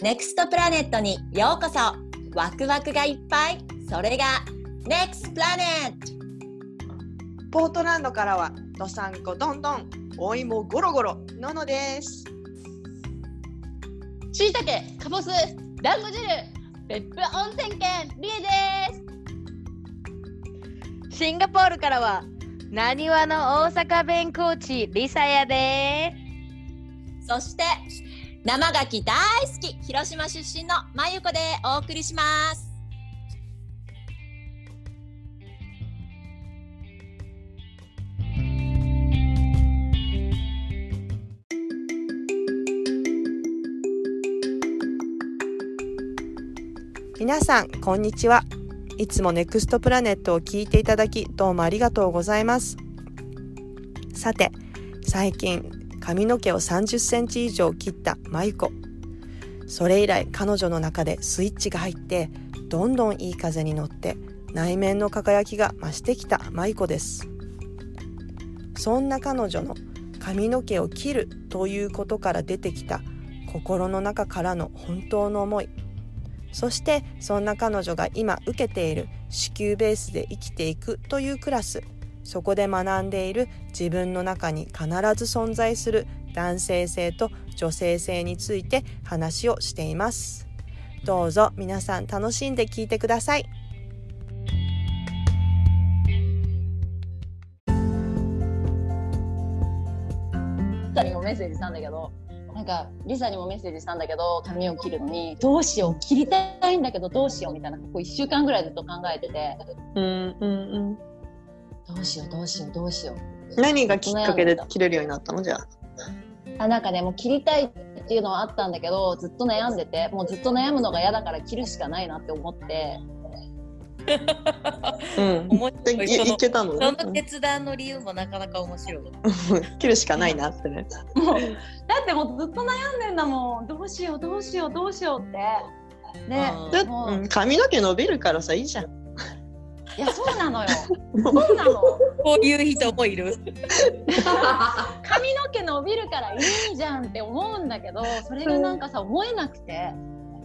ネクストプラネットにようこそ。ワクワクがいっぱい。それが NEXT プラネットポートランドからはどさんこどんどんお芋ゴロゴロののです。しいたけ、かぼす、団子汁、別府温泉圏、りえです。シンガポールからは、なにわの大阪弁コーチ、リサヤで。そして生牡蠣大好き広島出身のまゆこでお送りします。皆さんこんにちは。いつもネクストプラネットを聞いていただきどうもありがとうございます。さて最近髪の毛を30センチ以上切ったマユコそれ以来彼女の中でスイッチが入ってどんどんいい風に乗って内面の輝きが増してきたマイコです。そんな彼女の髪の毛を切るということから出てきた心の中からの本当の思い。そしてそんな彼女が今受けている子宮ベースで生きていくというクラス。そこで学んでいる自分の中に必ず存在する男性性と女性性について話をしています。どうぞ皆さん楽しんで聞いてください。にもメッセージしたんだけど、なんかリサにもメッセージしたんだけど、髪を切るのに、どうしよう、切りたいんだけどどうしようみたいな、ここ1週間ぐらいずっと考えてて、うんうんうんどうしよう、どうしよう、どうしよう。何がきっかけで切れるようになったの？じゃあ。あなんかねもう切りたいっていうのはあったんだけどずっと悩んでてもうずっと悩むのが嫌だから切るしかないなって思って。うん。思っでいいけたの？その決断の理由もなかなか面白い。切るしかないなってね。もうだってもうずっと悩んでんだもん。どうしようどうしようどうしようって。ねうん髪の毛伸びるからさいいじゃんいやそうなのよ。そうなの。こういう人もいる。髪の毛伸びるからいいじゃんって思うんだけどそれがなんかさ思えなくて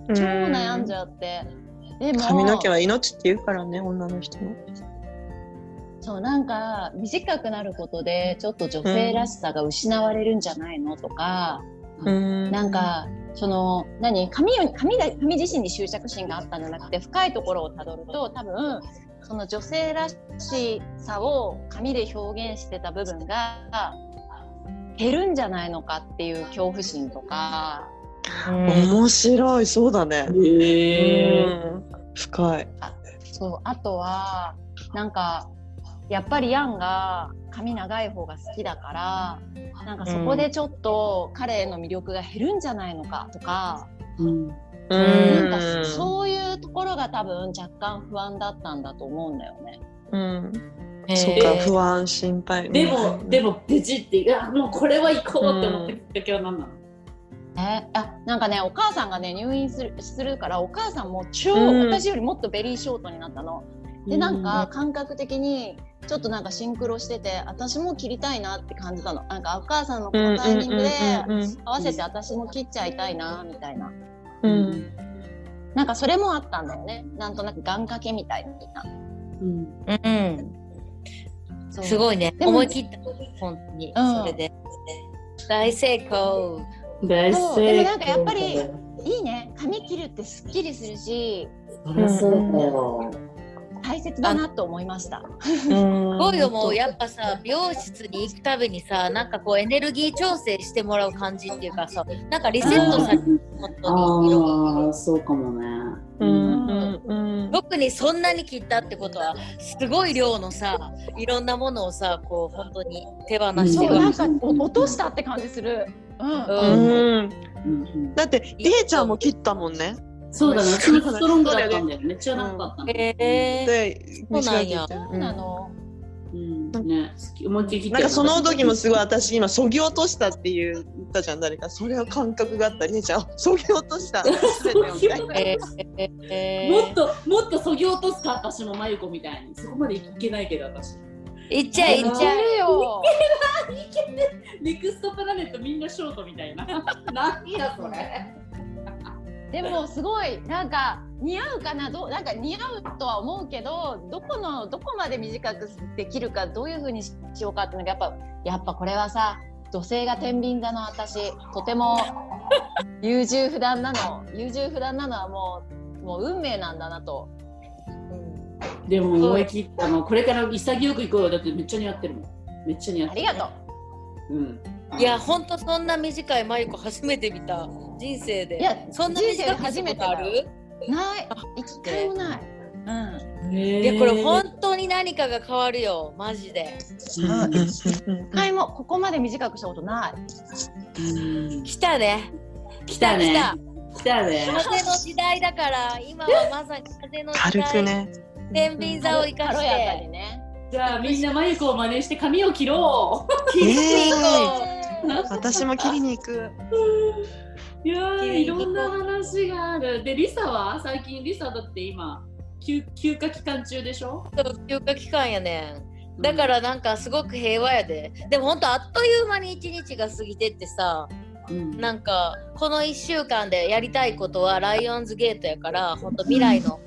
超悩んじゃって。でも髪の毛は命って言うからね女の人のそうなんか短くなることでちょっと女性らしさが失われるんじゃないのとか、うん。なんかその何？髪を髪が髪自身に執着心があったんじゃなくて深いところをたどると多分その女性らしさを髪で表現してた部分が減るんじゃないのかっていう恐怖心とか。面白い。そうだね。へうん。深い。そうあとはなんかやっぱりヤンが髪長い方が好きだからなんかそこでちょっと彼への魅力が減るんじゃないのかとか、うんうなんかそういうところが多分若干不安だったんだと思うんだよね。うんそっか不安心配でも、でも、ベジって、いや、もうこれは行こうって思ったきっかけは何なのえあなんかねお母さんがね入院するするからお母さんも超、うん私よりもっとベリーショートになったの。でなんか感覚的にちょっとなんかシンクロしてて私も切りたいなって感じたの。なんかお母さんのこのタイミングで合わせて私も切っちゃいたいなみたいな。うんうんなんかそれもあったんだよね。なんとなく願掛けみたいな。うん。うん。すごいね。思い切った。本当に。うんそれで。大成功。大成功でもなんかやっぱりいいね髪切るってすっきりするしそりゃそうだよ。大切だなと思いました。すごいよもうやっぱさ美容室に行くたびにさなんかこうエネルギー調整してもらう感じっていうかさなんかリセットされる本当にああ、そうかもね。うん。うんうん特にそんなに切ったってことはすごい量のさいろんなものをさこう本当に手放してるうなんかお落としたって感じする。うん。うん。うん。うん。うんだってりえちゃんも切ったもんねそうだね、ストロングだったんだよ。めっちゃ長かったの。へえでそうなんや。そうなの？うん、ね、思いっきり切ってなんかその時もすごい私今そぎ落としたっていう言ったじゃん誰か。それは感覚があったりえちゃん そぎ落とした。もっともっとそぎ落とすか私もまゆこみたいに。そこまでいけないけど私。いっちゃえいっちゃえ。るよ。ネクストプラネットみんなショートみたいな。何やそれでもすごいなんか似合うかなどうなんか似合うとは思うけどどこのどこまで短くできるかどういうふうにしようかっていうのがやっぱやっぱこれはさ女性が天秤だな私とても優柔不断なの優柔不断なのはもうもう運命なんだなと。でも思い切ったのこれから潔く行こうよ。だってめっちゃ似合ってるもん。めっちゃ似合ってる。ありがとう。うんいやほんとそんな短いマユコ初めて見た。人生で。いやそんな短く初めてあるない。一回もない。うん。いやこれ本当に何かが変わるよ。マジで。一回もここまで短くしたことない。うん。来たね。来たね。来た来た。ね。風の時代だから今はまさに風の時軽代くね。天秤座を生かして。ね。じゃあみんなまゆこを真似して髪を切ろう。イエーイ行こ私も切りに行く。いやいろんな話がある。でリサは？最近リサだって今休休暇期間中でしょ？う休暇期間やねん。だからなんかすごく平和やで。でもほんとあっという間に一日が過ぎてってさうん。なんかこの1週間でやりたいことはライオンズゲートやから本当未来の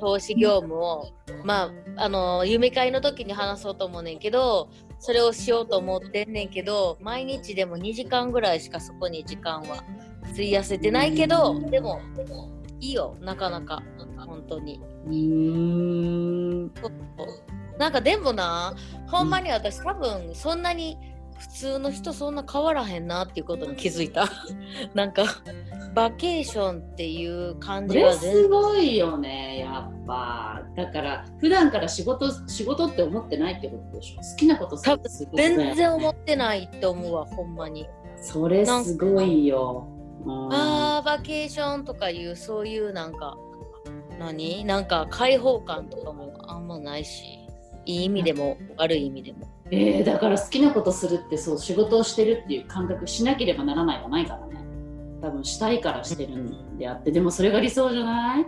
投資業務をまああの夢会の時に話そうと思うねんけどそれをしようと思ってんねんけど毎日でも2時間ぐらいしかそこに時間は費やせてないけどでもいいよ。なかなか。本当に。うーん。なんかでもなほんまに私多分そんなに普通の人そんな変わらへんなっていうことに気づいた。なんかバケーションっていう感じすごいよねやっぱ。だから普段から仕事仕事って思ってないってことでしょ。好きなことするね。全然思ってないって思うわほんまに。それすごいよ。うんあーバケーションとかいうそういうなんか何？なんか開放感とかもあんまないし。いい意味でも悪い意味でも。えー、だから好きなことするってそう仕事をしてるっていう感覚しなければならないはないからね多分したいからしてるんであってでもそれが理想じゃない？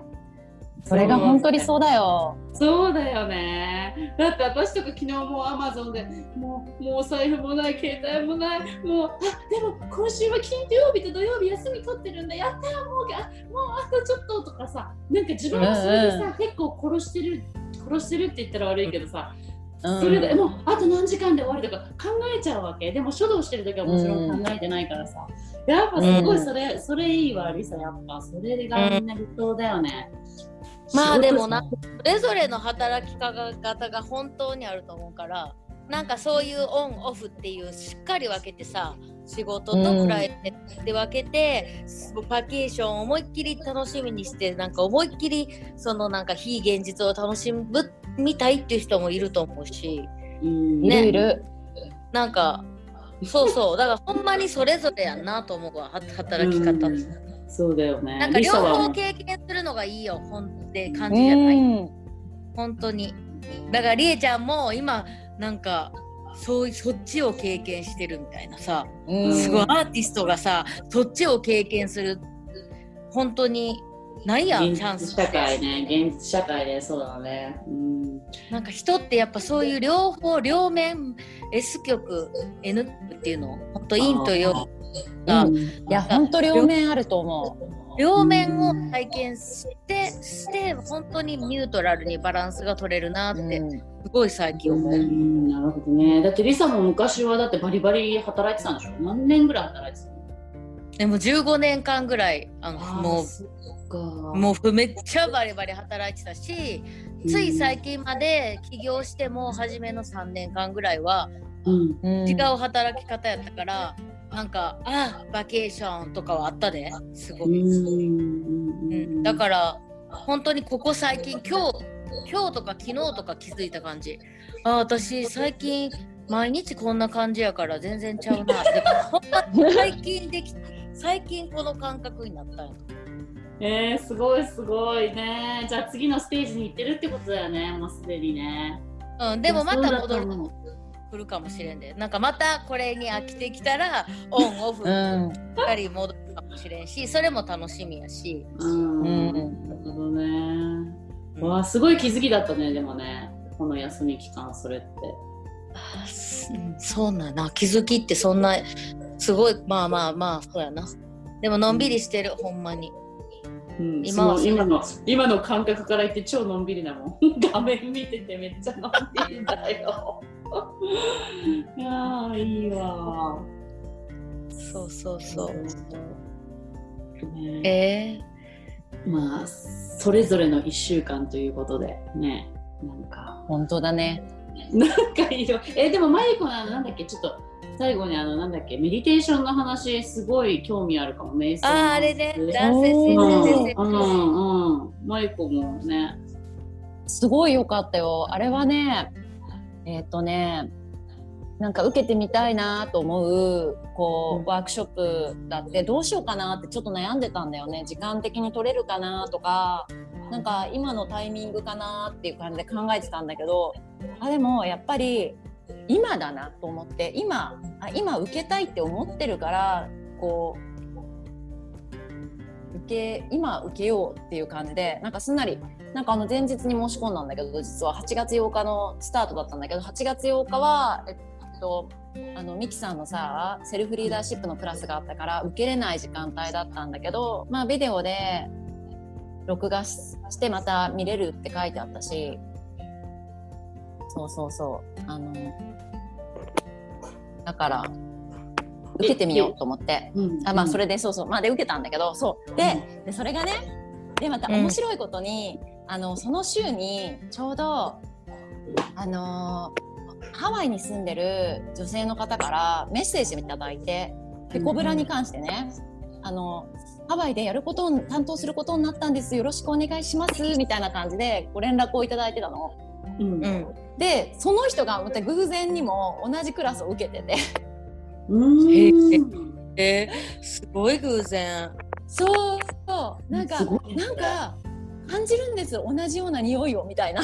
それが本当にそうだよ。そうだよね。だって私とか昨日もうアマゾンでもうもうお財布もない携帯もないもうあでも今週は金曜日と土曜日休み取ってるんだ。やったよもうあもうあとちょっととかさなんか自分はそれでさ、うん結構殺してる殺してるって言ったら悪いけどさ、うんそれでもうあと何時間で終わりとか考えちゃうわけ。でも書道してる時はもちろん考えてないからさ、やっぱすごいそれ、それいいわリサ。やっぱそれがみんな理想だよね、まあでもなそれぞれの働き方が本当にあると思うからなんかそういうオンオフっていうしっかり分けてさ仕事とプライベートで分けて、バケーションを思いっきり楽しみにしてなんか思いっきりそのなんか非現実を楽しむみたいっていう人もいると思うし。うん。いねるいる。なんかそうそう。だからほんまにそれぞれやんなと思うわ。は働き方、うん。そうだよね。なんか両方経験するのがいいよ。ほんって感じじゃない、うん。本当に。だからりえちゃんも今なんかそうそっちを経験してるみたいなさ、うん。すごいアーティストがさそっちを経験する。本当にないやん現チャンス。実社会ね現実社会でそうだね。うん。なんか人ってやっぱそういう両方両面 S 極 N 極っていうの？本当陰と陽がうん。いや本当両面あると思う。両面を体験してして本当にニュートラルにバランスが取れるなってうん。すごい最近思う。うんなるほどね。だってリサも昔はだってバリバリ働いてたんでしょ？何年ぐらい働いてたの？でも15年間ぐらいあのもうもうめっちゃバリバリ働いてたし、つい最近まで起業しても初めの3年間ぐらいはうん。うん違う働き方やったから、なんかあバケーションとかはあったですごうんい、うん。うん。だから本当にここ最近今日今日とか昨日とか気づいた感じ。あ私最近毎日こんな感じやから全然ちゃうな。最近でき最近この感覚になったんやえー、すごいすごいね。じゃあ次のステージに行ってるってことだよね。もうすでにね。うん、でもまた戻るそうだと思う。来るかもしれんで。なんかまたこれに飽きてきたらオンオフうしんっかり戻るかもしれんしそれも楽しみやし、うん、うんなるほどね。うん。わあすごい気づきだったねでもね。この休み期間それって。あそうなんやな。気づきってそんなすごいまあまあまあそうやな。でものんびりしてる、ほんまに。うん、今今の今の感覚から言って超のんびりなもん。画面見ててめっちゃのんびりだよ。いやーいいわ。そうそうそう。ね。えまあそれぞれの1週間ということでね。なんか。本当だね。なんかいいよ。えでもマユコなんだっけちょっと最後にあのなんだっけメディテーションの話すごい興味あるかも。瞑ー、想のああ、あれね、男う性先生。うん。うん。マユコもね。すごい良かったよ。あれはね、えっ、とね、なんか受けてみたいなと思う、こう、ワークショップだって、どうしようかなってちょっと悩んでたんだよね。時間的に取れるかなとか、なんか今のタイミングかなっていう感じで考えてたんだけど、あ、でもやっぱり今だなと思って、今、あ今受けたいって思ってるから、こう、受け今受けようっていう感じでなんかすんなりなんかあの前日に申し込んだんだけど実は8月8日のスタートだったんだけど8月8日はえっとあのミキさんのさセルフリーダーシップのクラスがあったから受けれない時間帯だったんだけどまあビデオで録画ししてまた見れるって書いてあったしそうそうそう。あのだから受けてみようと思って。うん。あまあそれでそうそう。まあで受けたんだけどそう。で,、でそれがねでまた面白いことに、あのその週にちょうどあのーハワイに住んでる女性の方からメッセージをいただいてペコブラに関してね、あのハワイでやることを担当することになったんです。よろしくお願いします。みたいな感じでご連絡をいただいてたの。うん。うん。でその人がまた偶然にも同じクラスを受けてて。うん。えー、すごい偶然。そうそう。なんかねなんか感じるんです。同じような匂いをみたいな。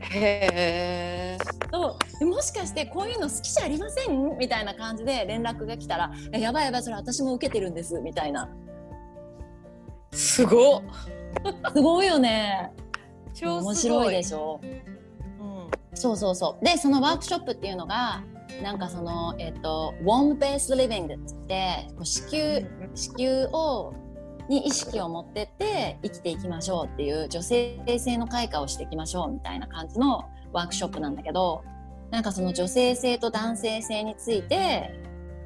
へえ。そう。でもしかしてこういうの好きじゃありません？みたいな感じで連絡が来たら「えやばいやばいそれ私も受けてるんです」みたいな。すごっ。すごいよね。超すご面白いでしょ？うん。そうそうそう。でそのワークショップっていうのがなんかそのえっ、とウォームベースリビングって言ってこう子宮子宮をに意識を持ってって生きていきましょうっていう女性性の開花をしていきましょうみたいな感じのワークショップなんだけどなんかその女性性と男性性について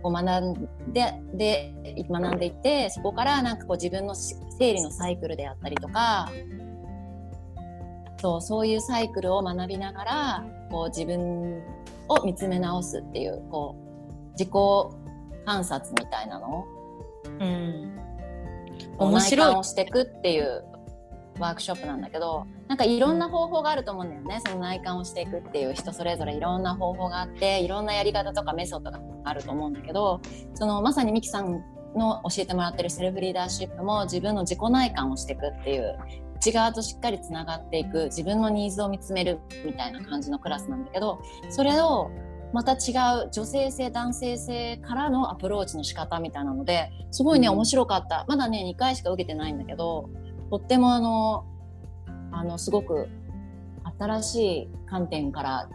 こう学んでで学んでいってそこからなんかこう自分のし生理のサイクルであったりとかそうそういうサイクルを学びながらこう自分を見つめ直すっていうこう自己観察みたいなのをうん。面白い内観をしていくっていうワークショップなんだけどなんかいろんな方法があると思うんだよねその内観をしていくっていう人それぞれいろんな方法があっていろんなやり方とかメソッドがあると思うんだけどそのまさにミキさんの教えてもらってるセルフリーダーシップも自分の自己内観をしていくっていう内側としっかりつながっていく自分のニーズを見つめるみたいな感じのクラスなんだけどそれをまた違う女性性男性性からのアプローチの仕方みたいなのですごいねうん。面白かった。まだね2回しか受けてないんだけどとってもあのあのすごく新しい観点から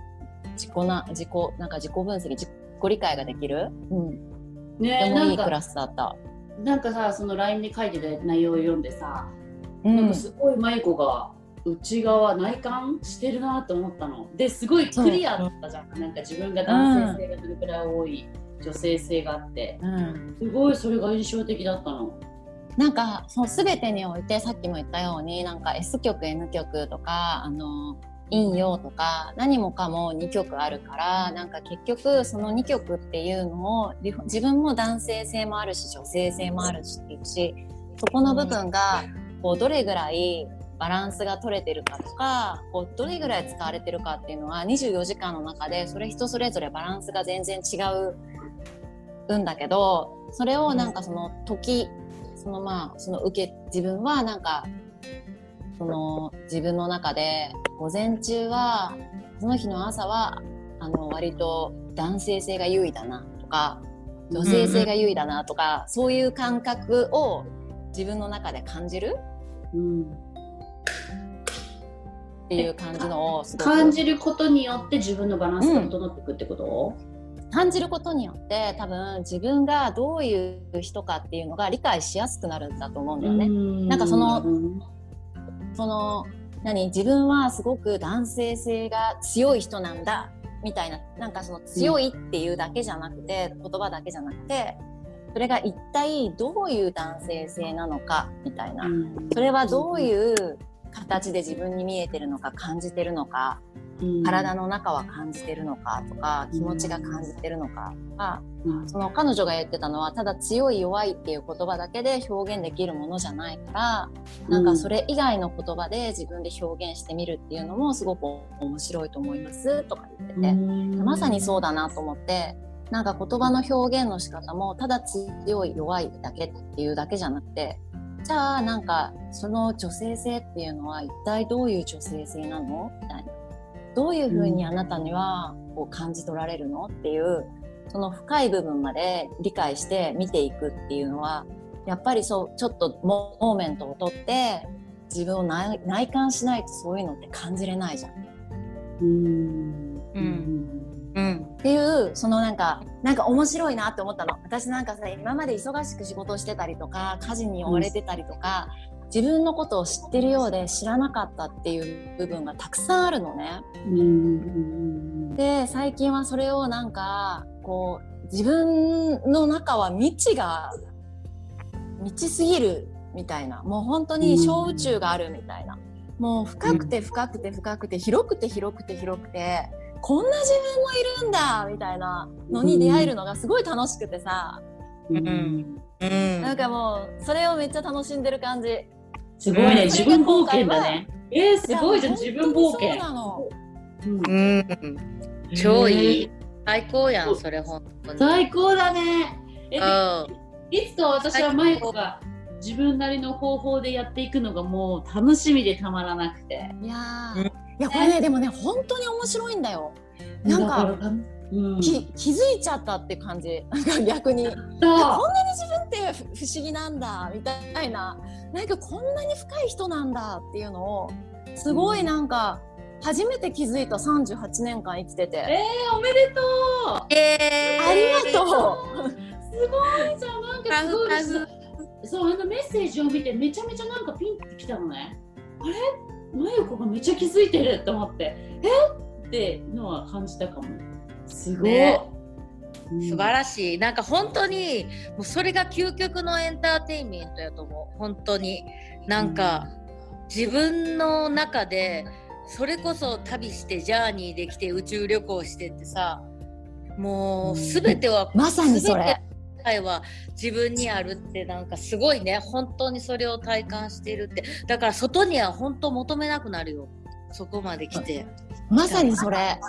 自己な自己なんか自己分析自己理解ができる、うん、ねなんかもいいクラスだった。なんかさその LINE で書いてた内容を読んでさ、うんなんかすごい舞子が内側内観してるなと思ったの。ですごいクリアだったじゃん、なんか自分が男性性がどれくらい多い、女性性があって。うん。すごいそれが印象的だったの。なんかその全てにおいてさっきも言ったようになんか S 曲 N 曲とかあの陰陽とか何もかも2曲あるからなんか結局その2曲っていうのをり自分も男性性もあるし女性性もあるしっていうしそこの部分がこうどれぐらいバランスが取れてるかとかこうどれぐらい使われてるかっていうのは24時間の中でそれ人それぞれバランスが全然違うんだけどそれをなんかその時そのまあその受け自分はなんかその自分の中で午前中はその日の朝はあの割と男性性が優位だなとか女性性が優位だなとか、そういう感覚を自分の中で感じるうん。っていう感じの感じることによって自分のバランスが整っていくってこと、感じることによって多分自分がどういう人かっていうのが理解しやすくなるんだと思うんだよね。なんかそのその何？自分はすごく男性性が強い人なんだみたいな。なんかその強いっていうだけじゃなくて、言葉だけじゃなくてそれが一体どういう男性性なのかみたいな、それはどういう形で自分に見えてるのか感じてるのか、体の中は感じてるのかとか気持ちが感じてるのかとか、その彼女が言ってたのはただ強い弱いっていう言葉だけで表現できるものじゃないからなんかそれ以外の言葉で自分で表現してみるっていうのもすごく面白いと思いますとか言ってて、まさにそうだなと思ってなんか言葉の表現の仕方もただ強い弱いだけっていうだけじゃなくてじゃあなんかその女性性っていうのは一体どういう女性性なの？みたいな。どういうふうにあなたにはこう感じ取られるの？っていうその深い部分まで理解して見ていくっていうのはやっぱりそうちょっとモーメントをとって自分を内内観しないとそういうのって感じれないじゃん。うん。うんうん。っていうそのなんかなんか面白いなって思ったの。私なんかさ今まで忙しく仕事をしてたりとか家事に追われてたりとか、自分のことを知ってるようで知らなかったっていう部分がたくさんあるのね。うん。で最近はそれをなん。かこう自分の中は未知が満ちすぎるみたいなもう本当に小宇宙があるみたいな、もう深くて深くて深くて広くて広くて広くてこんな自分もいるんだみたいなのに出会えるのがすごい楽しくてさ、うん。うん。なんかもうそれをめっちゃ楽しんでる感じ。すごいね、うん自分冒険だね。えー、すごいじゃん、自分冒険。そう。なの。うん。うん超いい。最高やんそれ本当に。最高だね。えうん。いつか私はマイコが自分なりの方法でやっていくのがもう楽しみでたまらなくて。いやうんやこれねでもね本当に面白いんだよ。なんかうん、き気づいちゃったって感じ。なんか逆に。こんなに自分ってふ不思議なんだみたいな。なんかこんなに深い人なんだっていうのをすごいなんか初めて気づいた38年間生きてて、えー、おめでとう。えありがとう。すごいじゃん、なんかすごいです。そう、あのメッセージを見てめちゃめちゃなんかピンってきたのね。あれ？まゆこがめっちゃ気づいてると思って、え？ってのは感じたかも。すごい。ね。うん。素晴らしい。なんか本当にもうそれが究極のエンターテインメントやと思う。本当に。なんか自分の中でそれこそ旅してジャーニーできて宇宙旅行してってさもう全ては、まさにそれ全て世界は自分にあるってなんかすごいね本当にそれを体感してるって。だから外には本当求めなくなるよ。そこまで来て。まさにそれ。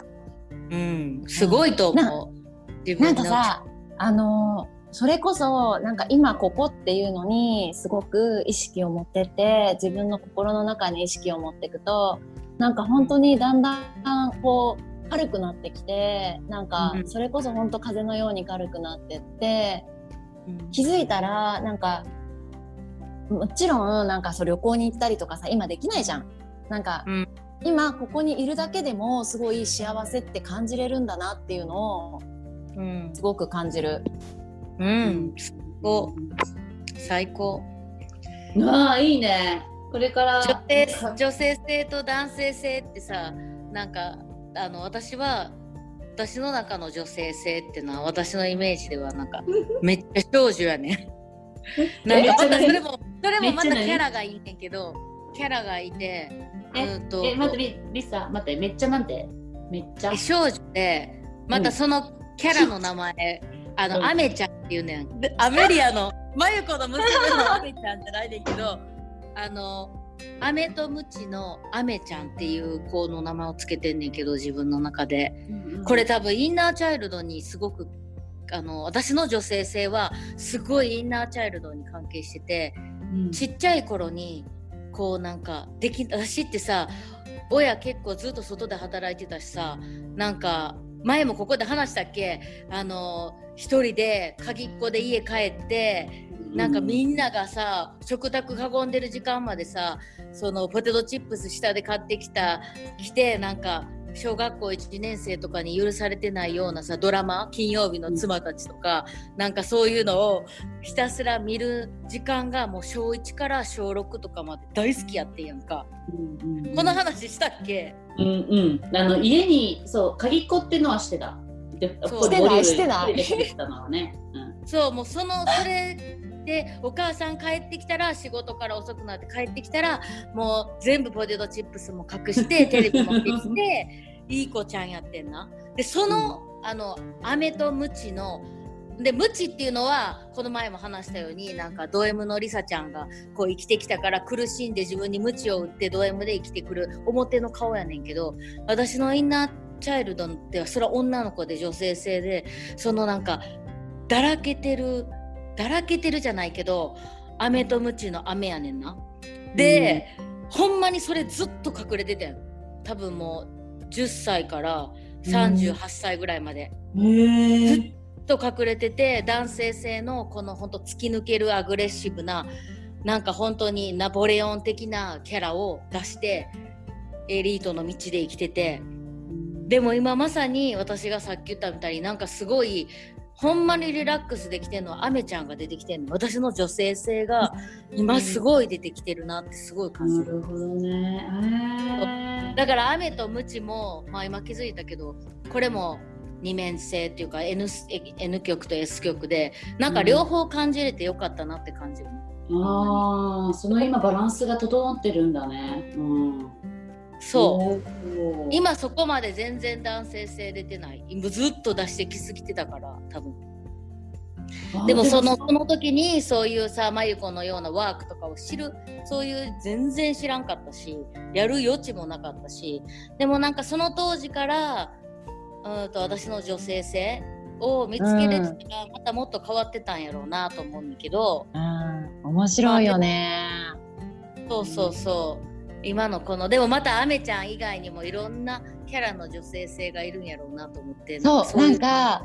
うん。すごいと思う。自なん分のかさあのーそれこそなんか今ここっていうのにすごく意識を持ってって自分の心の中に意識を持っていくとなんか本当にだんだんこう軽くなってきてなんかうんそれこそ本当風のように軽くなってってうん気づいたらなんかもちろんなんかそう旅行に行ったりとかさ今できないじゃん。なんか、うん今ここにいるだけでもすごい幸せって感じれるんだなっていうのをうんすごく感じる。うん、最高。最高。ああ、いいね。これから。女性女性性と男性性ってさ、なんかあの私は私の中の女性性っていうのは私のイメージではなんか めっちゃ少女やね。なんかまたそれもそれもまたキャラがいいねんけど、キャラがいて、えうんとえ、待って、リリサ、待って、めっちゃなんて。めっちゃえ。少女でまたそのキャラの名前、あの、うんアメちゃんっていうねんでアメリアのマユコの娘のアメちゃんじゃないねんけどあのアメとムチのアメちゃんっていう子の名前をつけてんねんけど自分の中で。これ多分インナーチャイルドにすごくあの私の女性性はすごいインナーチャイルドに関係しててうん、ちっちゃい頃にこうなんかでき私ってさ親結構ずっと外で働いてたしさなんか前もここで話したっけ？あの一人で鍵っ子で家帰ってなんかみんながさ食卓囲んでる時間までさそのポテトチップス下で買ってきた来てなんか小学校1年生とかに許されてないようなさドラマ金曜日の妻たちとか、なんかそういうのをひたすら見る時間がもう小1から小6とかまで大好きやってんやんか、うんうんこの話したっけ？うんうん。あの家にそう鍵っ子っていうのはしてた。でそう。してないしてない。一人で帰ってたのはね、うんそうもうそのそれでお母さん帰ってきたら仕事から遅くなって帰ってきたらもう全部ポテトチップスも隠して テレビ持ってきていい子ちゃんやってんな。でその、あの飴とムチのでムチっていうのはこの前も話したようになんかド M のリサちゃんがこう生きてきたから苦しんで自分にムチを打ってド M で生きてくる表の顔やねんけど私のインナーチャイルドってはそれは女の子で女性性でそのなんかだらけてるだらけてるじゃないけど飴とムチの飴やねんな。で、ほんまにそれずっと隠れててん。多分もう10歳から38歳ぐらいまで。へえ。ずっと隠れてて男性性のこのほんと突き抜けるアグレッシブななんか本当にナポレオン的なキャラを出してエリートの道で生きてて。でも今まさに私がさっき言ったみたいになんかすごいほんまにリラックスできてるのはアメちゃんが出てきてるの。私の女性性が今すごい出てきてるなってすごい感じる。だから雨とムチも、まあ、今気づいたけどこれも二面性っていうか N, N 曲と S 曲でなんか両方感じれてよかったなって感じる、ああその今バランスが整ってるんだね。うんそう。う今そこまで全然男性性出てない。今ずっと出してきすぎてたから多分。でもそのその時にそういうさ真由子のようなワークとかを知るそういう全然知らんかったしやる余地もなかったしでもなんかその当時からうんと私の女性性を見つけれてたらまたもっと変わってたんやろうなと思うんだけど、うん、面白いよね。そうそうそう今のこのでもまたアメちゃん以外にもいろんなキャラの女性性がいるんやろうなと思ってそう、いなんか、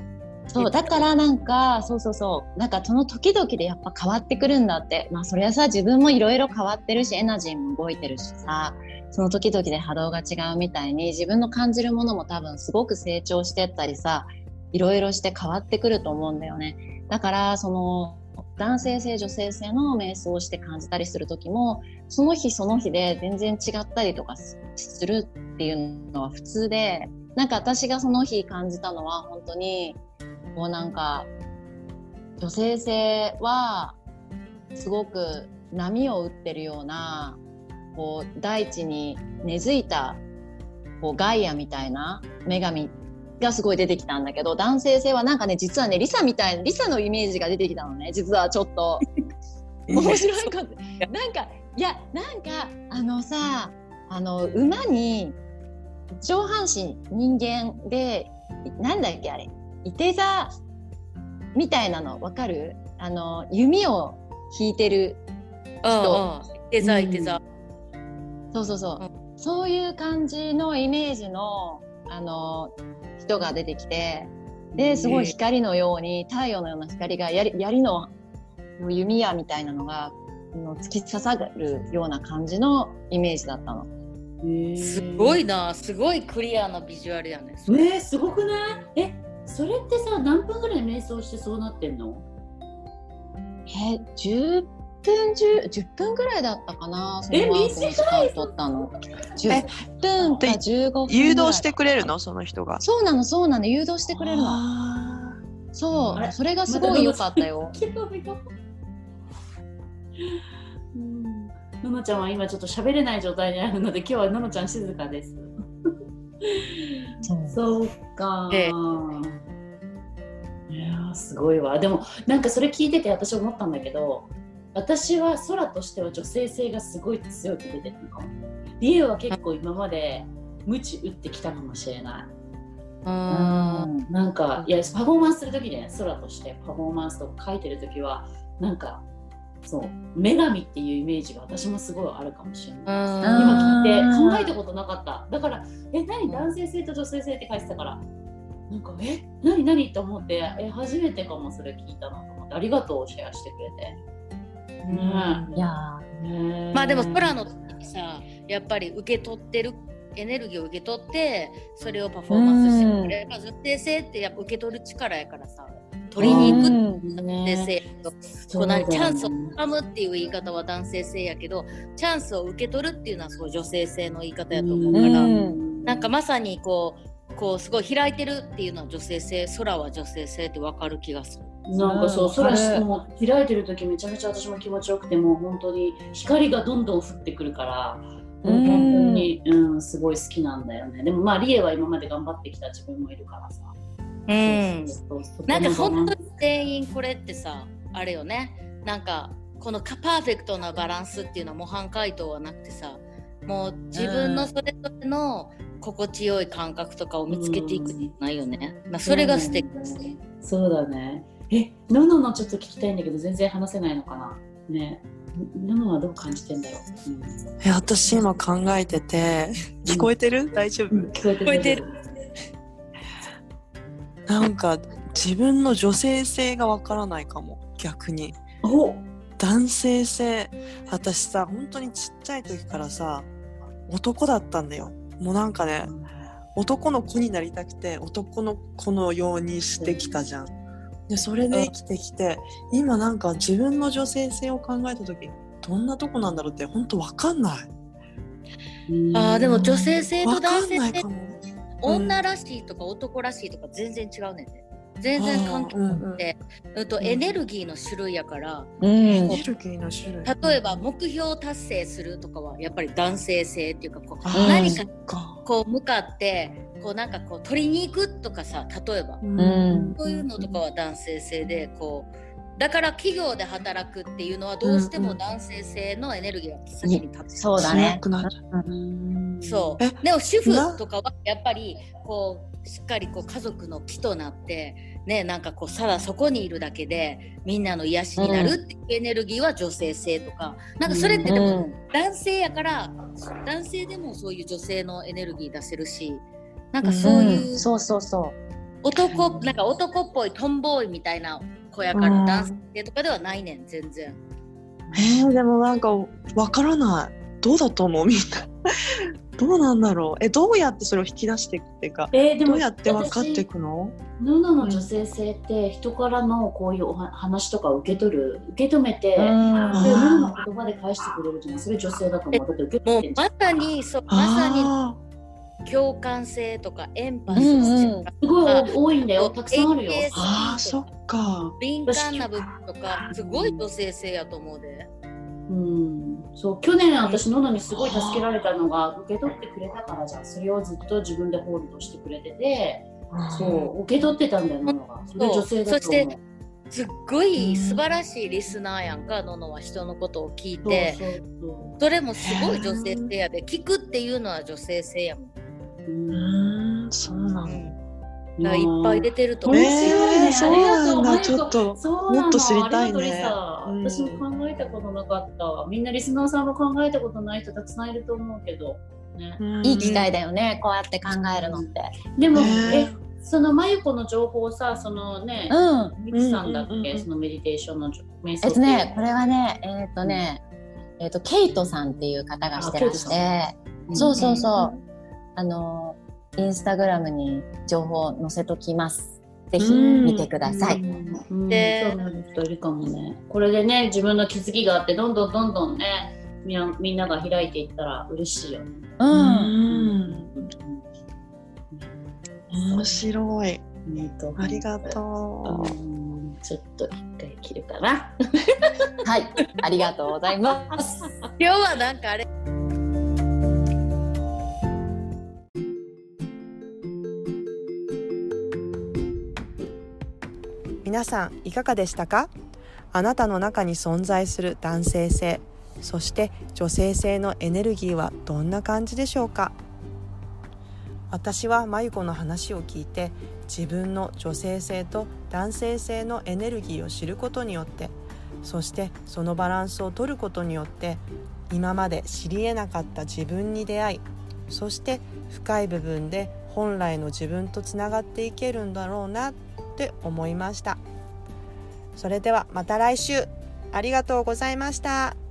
そう、だからなんか、そうそうそう、なんかその時々でやっぱ変わってくるんだって。まあそれはさ、自分もいろいろ変わってるし、エナジーも動いてるしさ、その時々で波動が違うみたいに、自分の感じるものも多分すごく成長してったりさ、いろいろして変わってくると思うんだよね。だから、その、男性性、女性性の瞑想をして感じたりする時も、その日その日で全然違ったりとかするっていうのは普通で、なんか私がその日感じたのは本当に、こうなんか、女性性はすごく波を打ってるような、こう大地に根付いたこうガイアみたいな女神がすごい出てきたんだけど、男性性はなんかね、実はね、リサみたいな、リサのイメージが出てきたのね、実はちょっと。面白いこと。なんか、いや、なんか、あのさ、あの、馬に、上半身人間で、なんだっけあれ、いて座みたいなの、わかる？あの、弓を引いてるうんうん。手座い手座、そうそうそう、うそういう感じのイメージのあの人が出てきてですごい光のように太陽のような光が槍槍の弓矢みたいなのがあの突き刺さるような感じのイメージだったの。すごいなすごいクリアなビジュアルやねそれ。ねすごくない？えそれってさ何分ぐらい瞑想してそうなってんの？え10分 10, 10分ぐらいだったかなそのえ短い取ったの。え10分かで15分ぐらい誘導してくれるの？その人が。そうなのそうなの誘導してくれるの。あそうそれがすごい良かったよ。ののちゃんは今ちょっと喋れない状態にあるので今日はののちゃん静かです。そうか。ええいやーすごいわ。でもなんかそれ聞いてて私思ったんだけど私は空としては女性性がすごい強く出てるのかも。リエは結構今まで無知打ってきたかもしれない。うん。なんかいやパフォーマンスする時ね空としてパフォーマンスとか書いてる時はなんかそう女神っていうイメージが私もすごいあるかもしれない。今聞いて考えたことなかった。だからえ何？男性性と女性性って書いてたから。なんかえ？何？何？と思ってえ初めてかもそれ聞いたなと思ってありがとうシェアしてくれて、ねいやねまあでも空の時にさやっぱり受け取ってるエネルギーを受け取ってそれをパフォーマンスしてくれる、女性性ってやっぱ受け取る力やからさ取りに行くって男性性と、こう何チャンスをつかむっていう言い方は男性性やけどチャンスを受け取るっていうのはそう女性性の言い方やと思うから、なんかまさにこうこうすごい開いてるっていうのは女性性空は女性性って分かる気がする。なんかそう、うん。空しもう開いてる時めちゃめちゃ私も気持ちよくてもう本当に光がどんどん降ってくるから、ううん。ん、本当に、うん、すごい好きなんだよね。でもまあリエは今まで頑張ってきた自分もいるからさ、うん。なんか本当に全員これってさあれよね。なんかこのパーフェクトなバランスっていうのは模範解答はなくてさもう自分のそれぞれの心地よい感覚とかを見つけていくんじゃないよね、まあ、それが素敵ですね。そうだねえのののちょっと聞きたいんだけど全然話せないのかな？ね。ののはどう感じてんだろう、うん。え私今考えてて聞こえてる？大丈夫、聞こえてる。聞こえてる。なんか自分の女性性がわからないかも。逆に。お！男性性。私さ本当にちっちゃい時からさ男だったんだよ。もうなんかね男の子になりたくて男の子のようにしてきたじゃんでそれで生きてきて今なんか自分の女性性を考えた時どんなとこなんだろうって本当わかんない。あーでも女性性と男性性女らしいとか男らしいとか全然違うねんね全然関係なくて、うんとエネルギーの種類やからうん。エネルギーの種類。例えば目標達成するとかはやっぱり男性性っていうかこう何かこう向かってこうなんかこう取りに行くとかさ例えば。ん。そういうのとかは男性性でこうだから企業で働くっていうのはどうしても男性性のエネルギーが先に立つ。そうだね。強くなっちゃうそうえ？でも主な婦とかはやっぱりこうしっかりこう家族の木となってねなんかこうただそこにいるだけでみんなの癒しになるっていうエネルギーは女性性とか、なんかそれってでも男性やから男性でもそういう女性のエネルギー出せるしなんかそういううんそうそうそ男なんか男っぽいトンボーイみたいな子やからうん男性とかではないねん全然。えー、でもなんかわからない。どうだと思う？みんな。どうなんだろう？えどうやってそれを引き出していくっていうかえーでもどうやって分かっていくの？ののの女性性って人からのこういうおは話とかを受け取る受け止めて、う。うん。それをののの言葉で返してくれるじゃんそれ女性だと思う。だって受けもう取ってんじゃん。まさにそうまさにあ共感性とかエンパシうんーとか、すごい多いんだよ。たくさんあるよ。えーあーそっか。敏感な部分とかすごい女性性やと思うで。うん。そう去年私ののにすごい助けられたのが受け取ってくれたからじゃん。それをずっと自分でホールドしてくれててそう受け取ってたんだよののが。それ女性だと思う。すっごい素晴らしいリスナーやんか、ののは人のことを聞いて。そうそうそう。それもすごい女性性やで。聞くっていうのは女性性やもん。ううんんそうなの、いっぱい出てると思う。面白いねえーそうなんだ。ちょっともっと知りたいね。私も考えたことなかった。みんなリスナーさんも考えたことない人たくさんいると思うけど、ね、いい機会だよね、こうやって考えるのって。でも、ねえ。そのまゆこの情報をさそのねうん。みつさんだっけ、そのメディテーションの瞑想えっとね、これはね、えっとね、えっと、ケイトさんっていう方がしてらしあて、そうそうそう。あの、インスタグラムに情報載せときます。ぜひ見てください。うん、でそうなる人いるかもねこれでね自分の気づきがあってどんどんどんどんねみんなみんなが開いていったら嬉しいよね。う。うんうん面白いありがとう、うんちょっと一回切るかな。はい。ありがとうございます。今日はなんかあれ皆さんいかがでしたか？あなたの中に存在する男性性そして女性性のエネルギーはどんな感じでしょうか？私はまゆこの話を聞いて自分の女性性と男性性のエネルギーを知ることによってそしてそのバランスを取ることによって今まで知り得なかった自分に出会いそして深い部分で本来の自分とつながっていけるんだろうなって思いました。それではまた来週。ありがとうございました。